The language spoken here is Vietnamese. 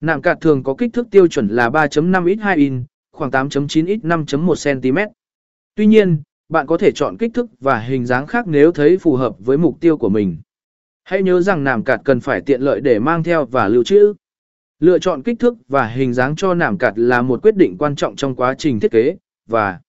Nạm cạt thường có kích thước tiêu chuẩn là 3.5 x 2 in, khoảng 8.9 x 5.1 cm. Tuy nhiên, bạn có thể chọn kích thước và hình dáng khác nếu thấy phù hợp với mục tiêu của mình. Hãy nhớ rằng nạm cạt cần phải tiện lợi để mang theo và lưu trữ. Lựa chọn kích thước và hình dáng cho nạm cạt là một quyết định quan trọng trong quá trình thiết kế, và